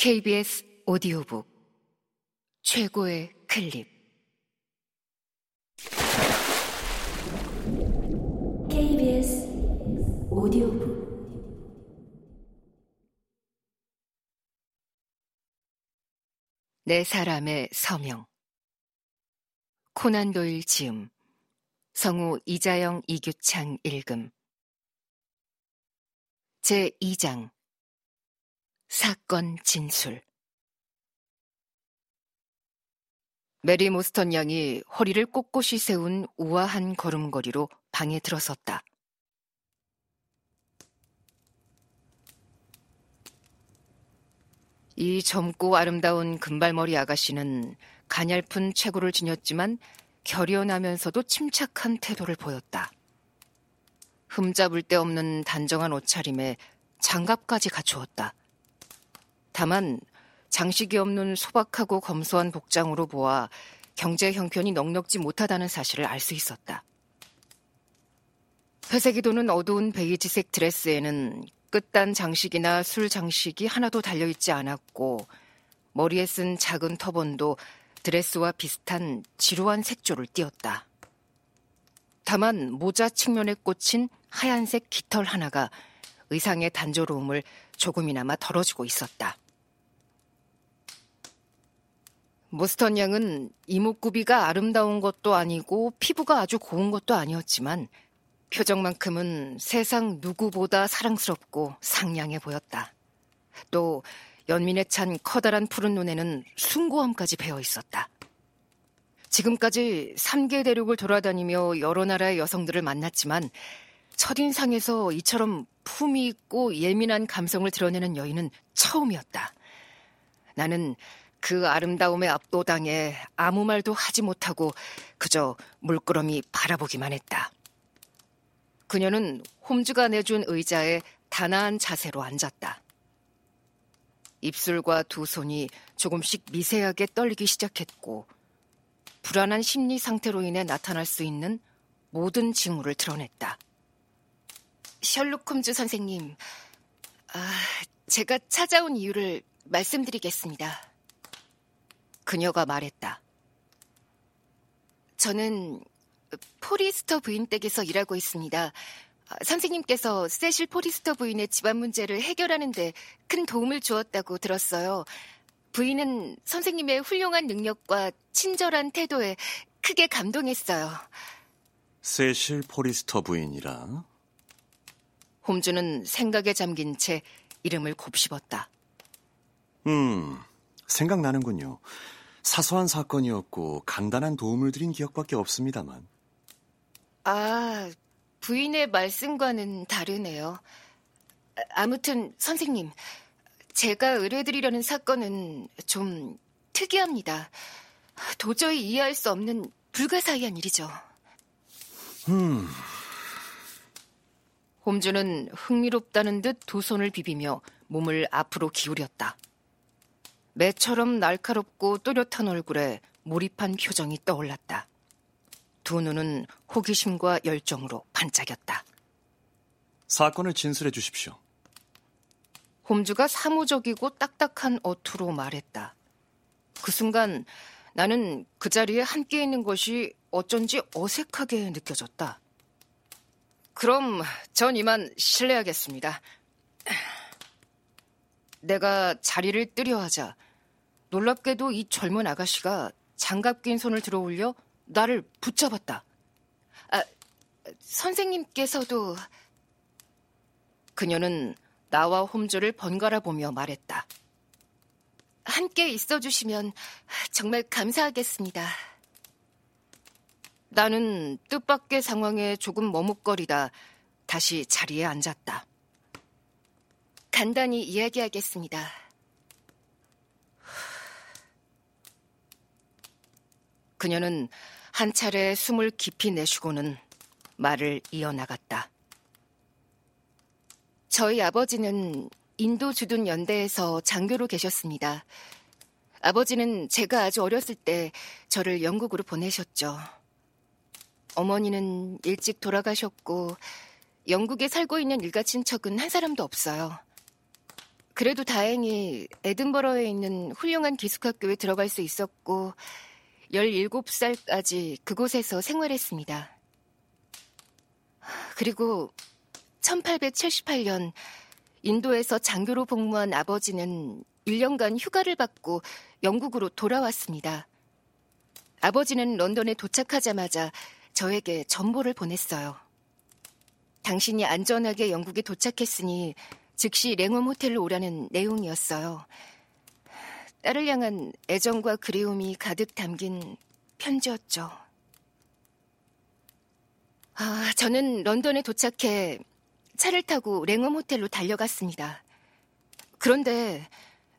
KBS 오디오북 최고의 클립. KBS 오디오북. 네 사람의 서명. 코난 도일 지음. 성우 이자영 이규창 읽음. 제2장 사건 진술 메리 모스턴 양이 허리를 꼿꼿이 세운 우아한 걸음걸이로 방에 들어섰다. 이 젊고 아름다운 금발머리 아가씨는 가냘픈 체구를 지녔지만 결연하면서도 침착한 태도를 보였다. 흠잡을 데 없는 단정한 옷차림에 장갑까지 갖추었다. 다만 장식이 없는 소박하고 검소한 복장으로 보아 경제 형편이 넉넉지 못하다는 사실을 알 수 있었다. 회색이 도는 어두운 베이지색 드레스에는 끝단 장식이나 술 장식이 하나도 달려있지 않았고 머리에 쓴 작은 터번도 드레스와 비슷한 지루한 색조를 띄었다. 다만 모자 측면에 꽂힌 하얀색 깃털 하나가 의상의 단조로움을 조금이나마 덜어주고 있었다. 모스턴 양은 이목구비가 아름다운 것도 아니고 피부가 아주 고운 것도 아니었지만 표정만큼은 세상 누구보다 사랑스럽고 상냥해 보였다. 또 연민에 찬 커다란 푸른 눈에는 숭고함까지 배어 있었다. 지금까지 3개 대륙을 돌아다니며 여러 나라의 여성들을 만났지만 첫인상에서 이처럼 품이 있고 예민한 감성을 드러내는 여인은 처음이었다. 나는 그 아름다움에 압도당해 아무 말도 하지 못하고 그저 물끄러미 바라보기만 했다. 그녀는 홈즈가 내준 의자에 단아한 자세로 앉았다. 입술과 두 손이 조금씩 미세하게 떨리기 시작했고 불안한 심리 상태로 인해 나타날 수 있는 모든 징후를 드러냈다. 셜록 홈즈 선생님, 아, 제가 찾아온 이유를 말씀드리겠습니다. 그녀가 말했다. 저는 포리스터 부인 댁에서 일하고 있습니다. 선생님께서 세실 포리스터 부인의 집안 문제를 해결하는데 큰 도움을 주었다고 들었어요. 부인은 선생님의 훌륭한 능력과 친절한 태도에 크게 감동했어요. 세실 포리스터 부인이라? 홈즈는 생각에 잠긴 채 이름을 곱씹었다. 음, 생각나는군요. 사소한 사건이었고 간단한 도움을 드린 기억밖에 없습니다만. 아, 부인의 말씀과는 다르네요. 아무튼 선생님, 제가 의뢰드리려는 사건은 좀 특이합니다. 도저히 이해할 수 없는 불가사의한 일이죠. 음, 홈즈는 흥미롭다는 듯 두 손을 비비며 몸을 앞으로 기울였다. 매처럼 날카롭고 또렷한 얼굴에 몰입한 표정이 떠올랐다. 두 눈은 호기심과 열정으로 반짝였다. 사건을 진술해 주십시오. 홈즈가 사무적이고 딱딱한 어투로 말했다. 그 순간 나는 그 자리에 함께 있는 것이 어쩐지 어색하게 느껴졌다. 그럼 전 이만 실례하겠습니다. 내가 자리를 뜨려 하자 놀랍게도 이 젊은 아가씨가 장갑 낀 손을 들어 올려 나를 붙잡았다. 아, 선생님께서도 그녀는 나와 홈즈를 번갈아 보며 말했다. 함께 있어 주시면 정말 감사하겠습니다. 나는 뜻밖의 상황에 조금 머뭇거리다 다시 자리에 앉았다. 간단히 이야기하겠습니다. 그녀는 한 차례 숨을 깊이 내쉬고는 말을 이어나갔다. 저희 아버지는 인도 주둔 연대에서 장교로 계셨습니다. 아버지는 제가 아주 어렸을 때 저를 영국으로 보내셨죠. 어머니는 일찍 돌아가셨고 영국에 살고 있는 일가 친척은 한 사람도 없어요. 그래도 다행히 에든버러에 있는 훌륭한 기숙학교에 들어갈 수 있었고 17살까지 그곳에서 생활했습니다. 그리고 1878년 인도에서 장교로 복무한 아버지는 1년간 휴가를 받고 영국으로 돌아왔습니다. 아버지는 런던에 도착하자마자 저에게 전보를 보냈어요. 당신이 안전하게 영국에 도착했으니 즉시 랭엄 호텔로 오라는 내용이었어요. 딸을 향한 애정과 그리움이 가득 담긴 편지였죠. 아, 저는 런던에 도착해 차를 타고 랭엄 호텔로 달려갔습니다. 그런데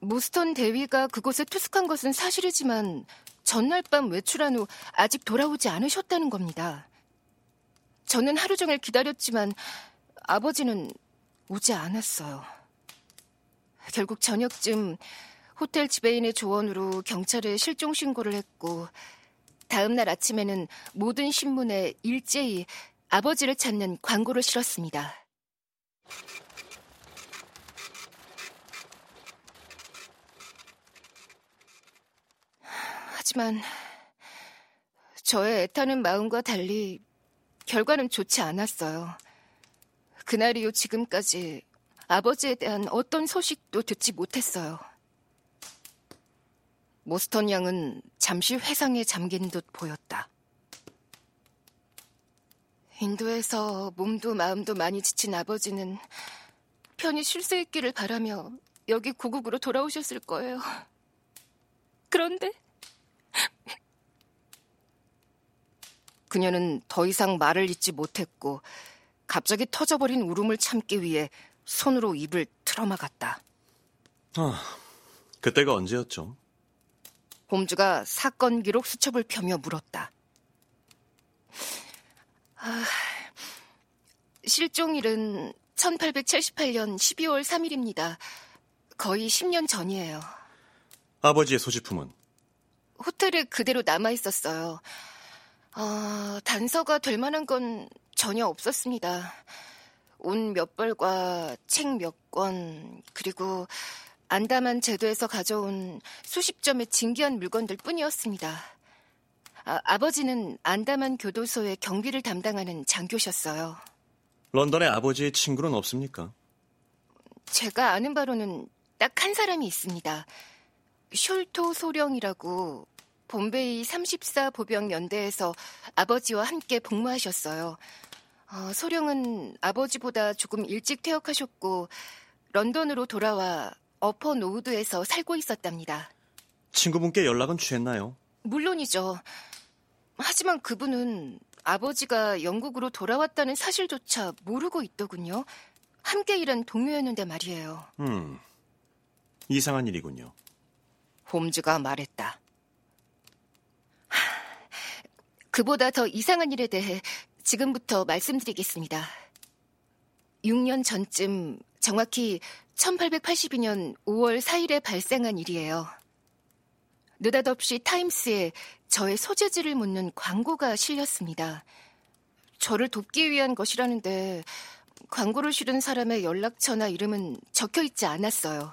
모스턴 대위가 그곳에 투숙한 것은 사실이지만 전날 밤 외출한 후 아직 돌아오지 않으셨다는 겁니다. 저는 하루 종일 기다렸지만 아버지는 오지 않았어요. 결국 저녁쯤 호텔 지배인의 조언으로 경찰에 실종 신고를 했고 다음 날 아침에는 모든 신문에 일제히 아버지를 찾는 광고를 실었습니다. 하지만 저의 애타는 마음과 달리 결과는 좋지 않았어요. 그날 이후 지금까지 아버지에 대한 어떤 소식도 듣지 못했어요. 모스턴 양은 잠시 회상에 잠긴 듯 보였다. 인도에서 몸도 마음도 많이 지친 아버지는 편히 쉴수 있기를 바라며 여기 고국으로 돌아오셨을 거예요. 그런데 그녀는 더 이상 말을 잇지 못했고 갑자기 터져버린 울음을 참기 위해 손으로 입을 틀어막았다. 아, 그때가 언제였죠? 홈즈가 사건 기록 수첩을 펴며 물었다. 아, 실종일은 1878년 12월 3일입니다. 거의 10년 전이에요. 아버지의 소지품은? 호텔에 그대로 남아 있었어요. 어, 단서가 될 만한 건 전혀 없었습니다. 옷몇 벌과 책 몇 권, 그리고 안다만 제도에서 가져온 수십 점의 진귀한 물건들 뿐이었습니다. 아, 아버지는 안다만 교도소의 경비를 담당하는 장교셨어요. 런던에 아버지의 친구는 없습니까? 제가 아는 바로는 딱 한 사람이 있습니다. 숄토 소령이라고 본베이 34 보병 연대에서 아버지와 함께 복무하셨어요. 어, 소령은 아버지보다 조금 일찍 퇴역하셨고 런던으로 돌아와 어퍼 노우드에서 살고 있었답니다. 친구분께 연락은 취했나요? 물론이죠. 하지만 그분은 아버지가 영국으로 돌아왔다는 사실조차 모르고 있더군요. 함께 일한 동료였는데 말이에요. 음, 이상한 일이군요. 홈즈가 말했다. 그보다 더 이상한 일에 대해 지금부터 말씀드리겠습니다. 6년 전쯤 정확히 1882년 5월 4일에 발생한 일이에요. 느닷없이 타임스에 저의 소재지를 묻는 광고가 실렸습니다. 저를 돕기 위한 것이라는데 광고를 실은 사람의 연락처나 이름은 적혀 있지 않았어요.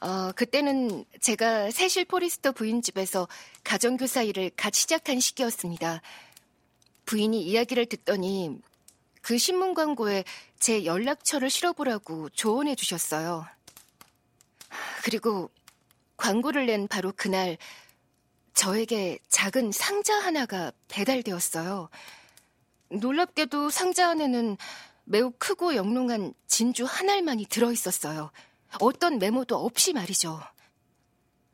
어, 그때는 제가 세실 포리스터 부인 집에서 가정교사 일을 갓 시작한 시기였습니다. 부인이 이야기를 듣더니 그 신문 광고에 제 연락처를 실어보라고 조언해 주셨어요. 그리고 광고를 낸 바로 그날 저에게 작은 상자 하나가 배달되었어요. 놀랍게도 상자 안에는 매우 크고 영롱한 진주 한 알만이 들어 있었어요. 어떤 메모도 없이 말이죠.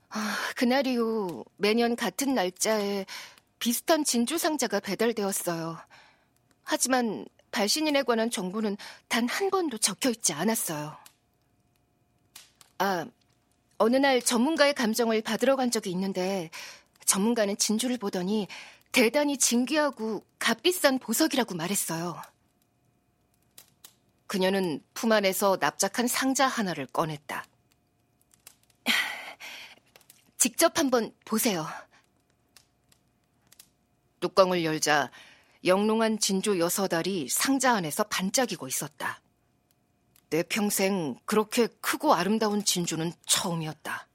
아, 그날 이후 매년 같은 날짜에 비슷한 진주 상자가 배달되었어요. 하지만 발신인에 관한 정보는 단 한 번도 적혀 있지 않았어요. 아, 어느 날 전문가의 감정을 받으러 간 적이 있는데 전문가는 진주를 보더니 대단히 진귀하고 값비싼 보석이라고 말했어요. 그녀는 품 안에서 납작한 상자 하나를 꺼냈다. 직접 한번 보세요. 뚜껑을 열자 영롱한 진주 여섯 알이 상자 안에서 반짝이고 있었다. 내 평생 그렇게 크고 아름다운 진주는 처음이었다.